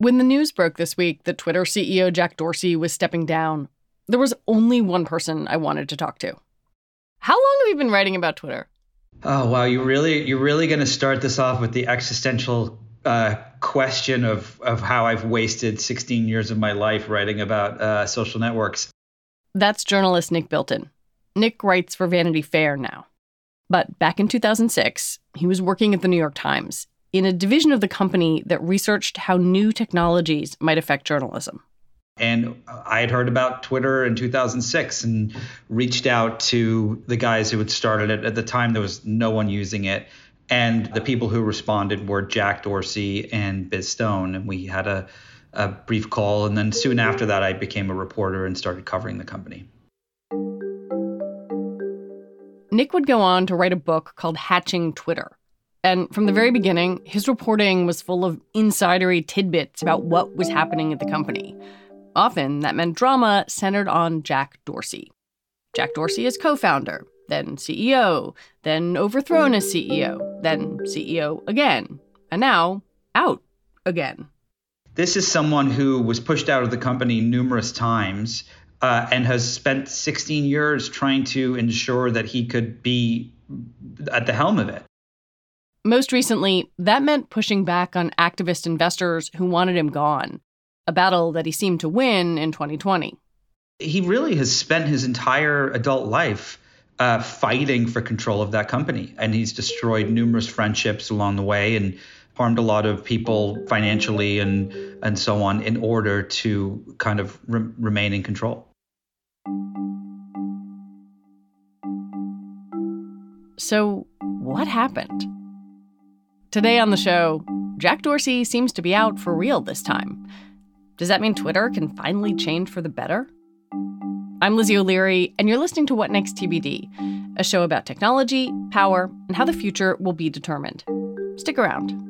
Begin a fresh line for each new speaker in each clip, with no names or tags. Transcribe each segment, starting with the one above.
When the news broke this week that Twitter CEO Jack Dorsey was stepping down, there was only one person I wanted to talk to. How long have you been writing about Twitter?
Oh wow, you really you're really going to start this off with the existential uh, question of of how I've wasted 16 years of my life writing about uh, social networks.
That's journalist Nick Bilton. Nick writes for Vanity Fair now. But back in 2006, he was working at the New York Times in a division of the company that researched how new technologies might affect journalism.
And I had heard about Twitter in 2006 and reached out to the guys who had started it. At the time, there was no one using it. And the people who responded were Jack Dorsey and Biz Stone. And we had a, a brief call. And then soon after that, I became a reporter and started covering the company.
Nick would go on to write a book called Hatching Twitter and from the very beginning, his reporting was full of insidery tidbits about what was happening at the company. Often that meant drama centered on Jack Dorsey. Jack Dorsey is co founder, then CEO, then overthrown as CEO, then CEO again, and now out again.
This is someone who was pushed out of the company numerous times uh, and has spent 16 years trying to ensure that he could be at the helm of it.
Most recently, that meant pushing back on activist investors who wanted him gone, a battle that he seemed to win in 2020.
He really has spent his entire adult life uh, fighting for control of that company, and he's destroyed numerous friendships along the way and harmed a lot of people financially and and so on in order to kind of re- remain in control.
So, what happened? Today on the show, Jack Dorsey seems to be out for real this time. Does that mean Twitter can finally change for the better? I'm Lizzie O'Leary, and you're listening to What Next TBD, a show about technology, power, and how the future will be determined. Stick around.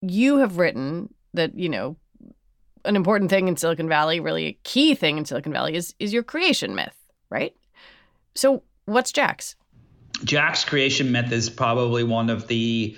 you have written that, you know, an important thing in Silicon Valley, really a key thing in Silicon Valley is is your creation myth, right? So, what's Jack's?
Jack's creation myth is probably one of the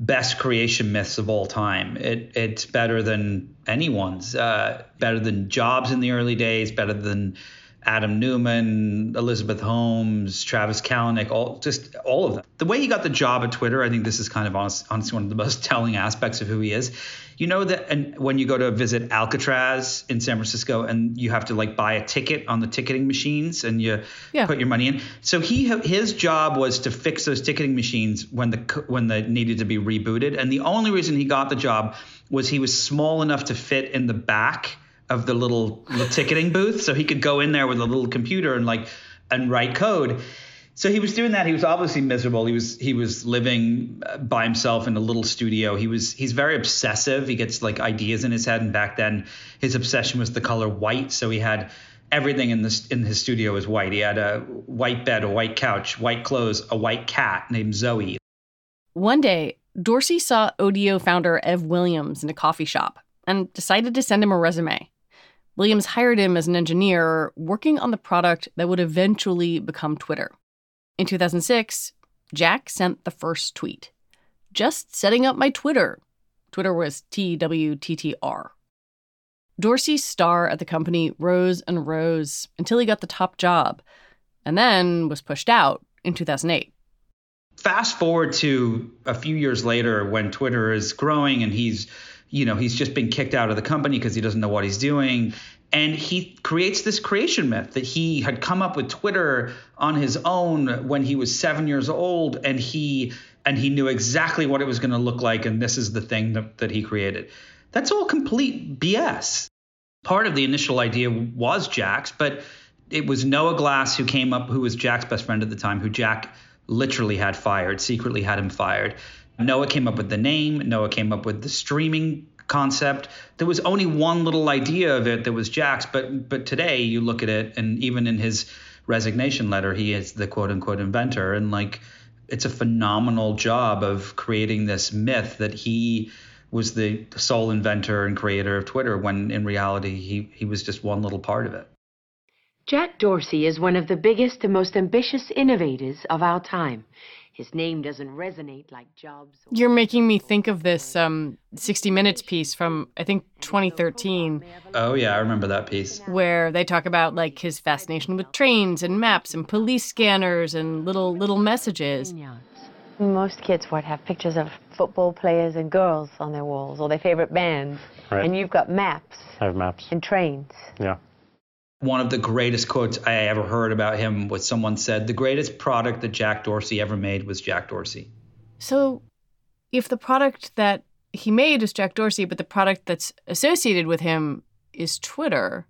best creation myths of all time. It, it's better than anyone's, uh, better than Jobs in the early days, better than Adam Neumann, Elizabeth Holmes, Travis Kalanick, all just all of them. The way he got the job at Twitter, I think this is kind of honest, honestly one of the most telling aspects of who he is. You know that and when you go to visit Alcatraz in San Francisco and you have to like buy a ticket on the ticketing machines and you yeah. put your money in. So he his job was to fix those ticketing machines when the when they needed to be rebooted and the only reason he got the job was he was small enough to fit in the back of the little the ticketing booth, so he could go in there with a little computer and like and write code. So he was doing that. He was obviously miserable. He was he was living uh, by himself in a little studio. He was he's very obsessive. He gets like ideas in his head, and back then his obsession was the color white. So he had everything in this in his studio was white. He had a white bed, a white couch, white clothes, a white cat named Zoe.
One day, Dorsey saw Odeo founder Ev Williams in a coffee shop and decided to send him a resume. Williams hired him as an engineer working on the product that would eventually become Twitter. In 2006, Jack sent the first tweet Just setting up my Twitter. Twitter was TWTTR. Dorsey's star at the company rose and rose until he got the top job, and then was pushed out in 2008.
Fast forward to a few years later when Twitter is growing and he's you know, he's just been kicked out of the company because he doesn't know what he's doing. And he creates this creation myth that he had come up with Twitter on his own when he was seven years old, and he and he knew exactly what it was going to look like, and this is the thing that, that he created. That's all complete BS. Part of the initial idea was Jack's, but it was Noah Glass who came up, who was Jack's best friend at the time, who Jack literally had fired, secretly had him fired. Noah came up with the name. Noah came up with the streaming concept. There was only one little idea of it that was Jack's, but but today you look at it, and even in his resignation letter, he is the quote unquote inventor, and like it's a phenomenal job of creating this myth that he was the sole inventor and creator of Twitter when in reality he he was just one little part of it.
Jack Dorsey is one of the biggest and most ambitious innovators of our time his name doesn't resonate like Jobs.
You're making me think of this um, 60 Minutes piece from, I think, 2013.
Oh, yeah, I remember that piece.
Where they talk about like his fascination with trains and maps and police scanners and little little messages.
Most kids would have pictures of football players and girls on their walls or their favorite bands. Right. And you've got maps.
I have maps.
And trains.
Yeah
one of the greatest quotes I ever heard about him was someone said, The greatest product that Jack Dorsey ever made was Jack Dorsey.
So, if the product that he made is Jack Dorsey, but the product that's associated with him is Twitter,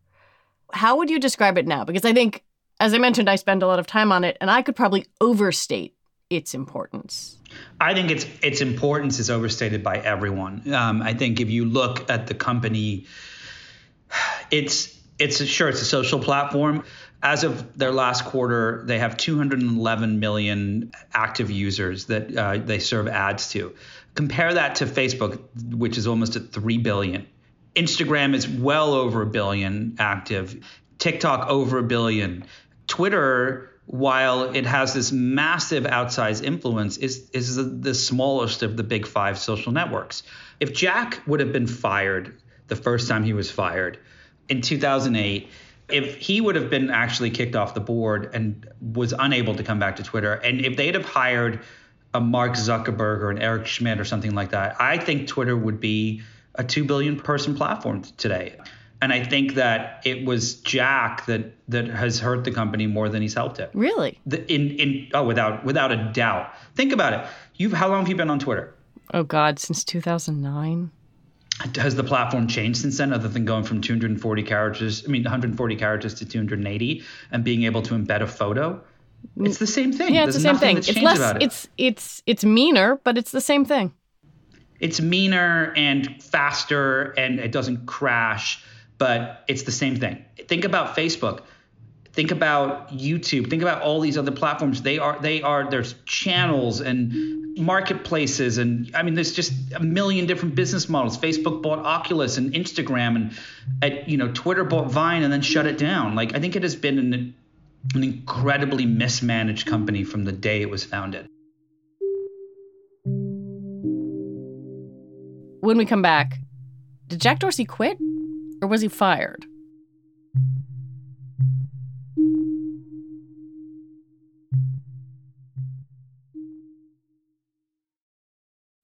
how would you describe it now? Because I think, as I mentioned, I spend a lot of time on it, and I could probably overstate its importance.
I think its its importance is overstated by everyone. Um, I think if you look at the company, it's it's a, sure it's a social platform. As of their last quarter, they have 211 million active users that uh, they serve ads to. Compare that to Facebook, which is almost at 3 billion. Instagram is well over a billion active. TikTok over a billion. Twitter, while it has this massive outsized influence, is is the, the smallest of the big five social networks. If Jack would have been fired the first time he was fired, in 2008 if he would have been actually kicked off the board and was unable to come back to Twitter, and if they'd have hired a Mark Zuckerberg or an Eric Schmidt or something like that, I think Twitter would be a two billion person platform today. And I think that it was Jack that that has hurt the company more than he's helped it.
Really?
The, in in oh without without a doubt. Think about it. You've how long have you been on Twitter?
Oh God, since 2009
has the platform changed since then other than going from 240 characters i mean 140 characters to 280 and being able to embed a photo? It's the same thing.
Yeah it's
There's
the same thing.
it's
less
it.
it's it's it's meaner but it's the same thing.
It's meaner and faster and it doesn't crash but it's the same thing. Think about facebook think about youtube think about all these other platforms they are they are there's channels and marketplaces and I mean there's just a million different business models. Facebook bought Oculus and Instagram and at, you know Twitter bought Vine and then shut it down. Like I think it has been an, an incredibly mismanaged company from the day it was founded.
When we come back, did Jack Dorsey quit or was he fired?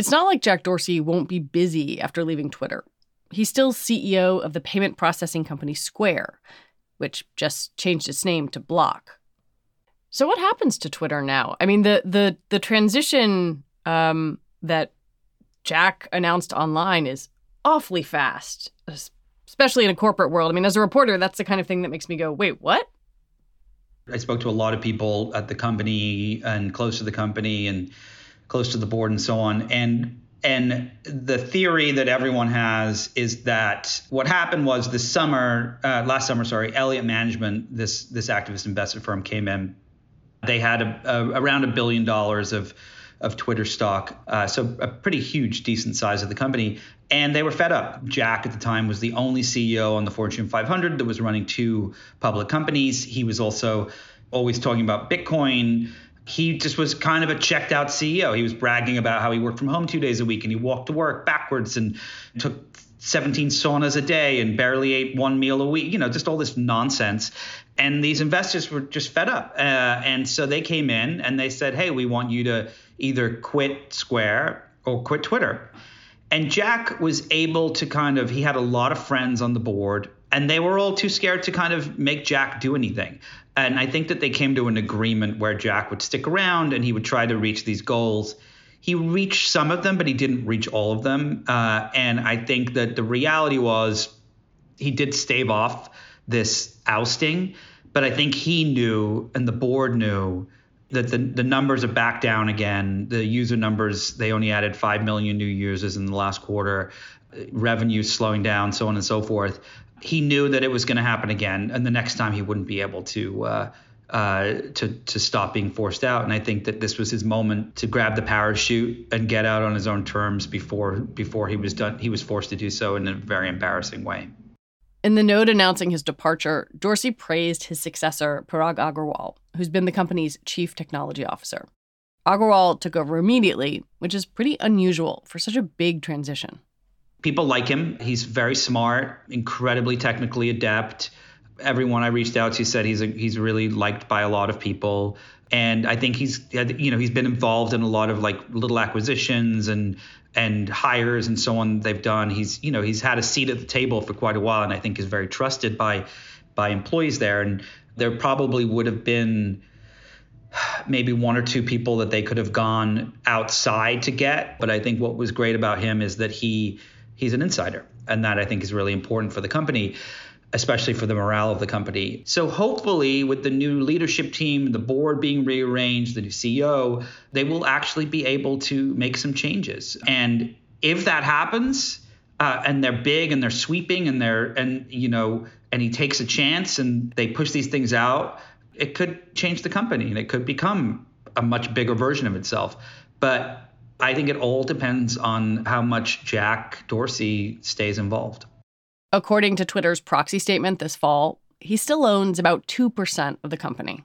It's not like Jack Dorsey won't be busy after leaving Twitter. He's still CEO of the payment processing company Square, which just changed its name to Block. So what happens to Twitter now? I mean, the the the transition um, that Jack announced online is awfully fast, especially in a corporate world. I mean, as a reporter, that's the kind of thing that makes me go, "Wait, what?"
I spoke to a lot of people at the company and close to the company and close to the board and so on, and and the theory that everyone has is that what happened was this summer, uh, last summer, sorry, Elliott Management, this this activist investor firm, came in they had a, a, around a billion dollars of of Twitter stock, uh, so a pretty huge, decent size of the company. And they were fed up. Jack at the time was the only CEO on the Fortune 500 that was running two public companies. He was also always talking about Bitcoin. He just was kind of a checked out CEO. He was bragging about how he worked from home two days a week and he walked to work backwards and took 17 saunas a day and barely ate one meal a week, you know, just all this nonsense. And these investors were just fed up. Uh, and so they came in and they said, hey, we want you to either quit Square or quit Twitter. And Jack was able to kind of, he had a lot of friends on the board, and they were all too scared to kind of make Jack do anything. And I think that they came to an agreement where Jack would stick around and he would try to reach these goals he reached some of them, but he didn't reach all of them. Uh, and I think that the reality was he did stave off this ousting, but I think he knew and the board knew that the, the numbers are back down again. The user numbers, they only added 5 million new users in the last quarter, revenue slowing down, so on and so forth. He knew that it was going to happen again, and the next time he wouldn't be able to. Uh, uh, to to stop being forced out. And I think that this was his moment to grab the parachute and get out on his own terms before before he was done. He was forced to do so in a very embarrassing way.
In the note announcing his departure, Dorsey praised his successor, Parag Agrawal, who's been the company's chief technology officer. Agrawal took over immediately, which is pretty unusual for such a big transition.
People like him. He's very smart, incredibly technically adept everyone I reached out to said he's a, he's really liked by a lot of people, and I think he's you know he's been involved in a lot of like little acquisitions and and hires and so on they've done. He's you know he's had a seat at the table for quite a while, and I think is very trusted by by employees there. And there probably would have been maybe one or two people that they could have gone outside to get, but I think what was great about him is that he he's an insider, and that I think is really important for the company especially for the morale of the company. So hopefully, with the new leadership team, the board being rearranged, the new CEO, they will actually be able to make some changes. And if that happens, uh, and they're big and they're sweeping and they're and you know and he takes a chance and they push these things out, it could change the company and it could become a much bigger version of itself. But I think it all depends on how much Jack Dorsey stays involved.
According to Twitter's proxy statement this fall, he still owns about 2% of the company.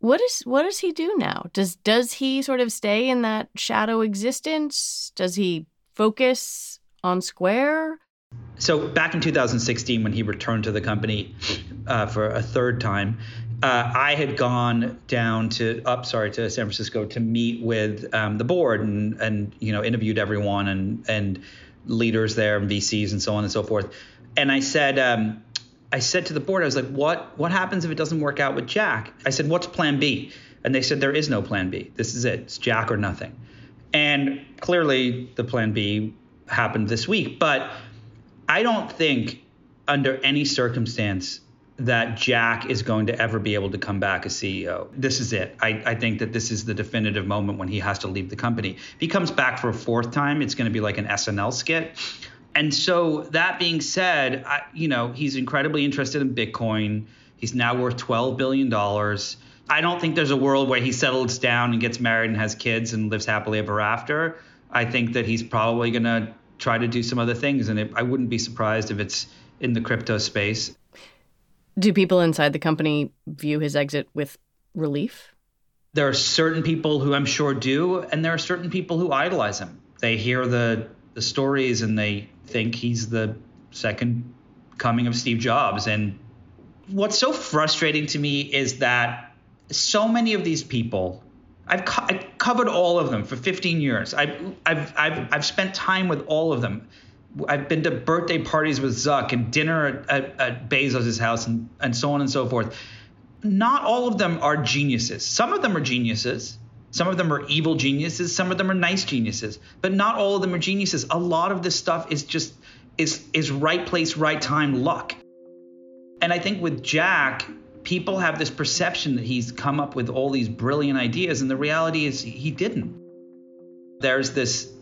What is what does he do now? Does does he sort of stay in that shadow existence? Does he focus on Square?
So back in 2016, when he returned to the company uh, for a third time, uh, I had gone down to up, sorry, to San Francisco to meet with um, the board and and you know interviewed everyone and and leaders there and VCs and so on and so forth. And I said, um, I said to the board, I was like, what what happens if it doesn't work out with Jack? I said, what's Plan B? And they said there is no Plan B. This is it. It's Jack or nothing. And clearly, the Plan B happened this week, but I don't think under any circumstance that Jack is going to ever be able to come back as CEO. This is it. I, I, think that this is the definitive moment when he has to leave the company. If he comes back for a fourth time, it's going to be like an SNL skit. And so that being said, I, you know, he's incredibly interested in Bitcoin. He's now worth $12 billion. I don't think there's a world where he settles down and gets married and has kids and lives happily ever after. I think that he's probably going to try to do some other things. And it, I wouldn't be surprised if it's in the crypto space.
Do people inside the company view his exit with relief?
There are certain people who I'm sure do, and there are certain people who idolize him. They hear the, the stories and they think he's the second coming of Steve Jobs. And what's so frustrating to me is that so many of these people I've, co- I've, covered all of them for 15 years. I've, I've, I've, I've spent time with all of them. I've been to birthday parties with Zuck and dinner at, at, Bezos' house and, and so on and so forth. Not all of them are geniuses. Some of them are geniuses. Some of them are evil geniuses. Some of them are nice geniuses. But not all of them are geniuses. A lot of this stuff is just is is right place, right time luck. And I think with Jack, people have this perception that he's come up with all these brilliant ideas, and the reality is he didn't. There's this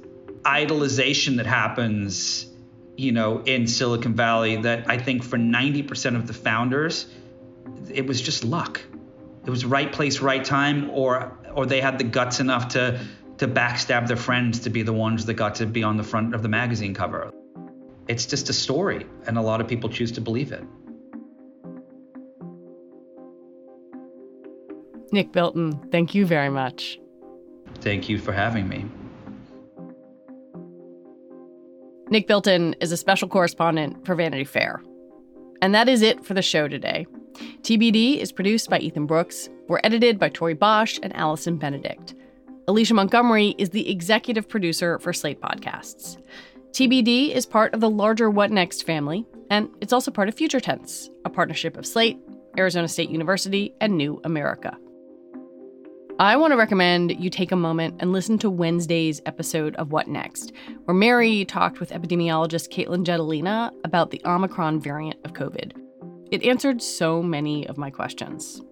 idolization that happens, you know, in Silicon Valley that I think for 90% of the founders, it was just luck. It was right place, right time, or or they had the guts enough to to backstab their friends to be the ones that got to be on the front of the magazine cover. It's just a story, and a lot of people choose to believe it.
Nick Bilton, thank you very much.
Thank you for having me.
Nick Bilton is a special correspondent for Vanity Fair. And that is it for the show today. TBD is produced by Ethan Brooks. We're edited by Tori Bosch and Allison Benedikt. Alicia Montgomery is the executive producer for Slate Podcasts. TBD is part of the larger What Next family, and it's also part of Future Tense, a partnership of Slate, Arizona State University, and New America. I want to recommend you take a moment and listen to Wednesday's episode of What Next, where Mary talked with epidemiologist Katelyn Jetelina about the Omicron variant of COVID. It answered so many of my questions.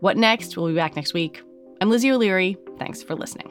What Next? We'll be back next week. I'm Lizzie O'Leary. Thanks for listening.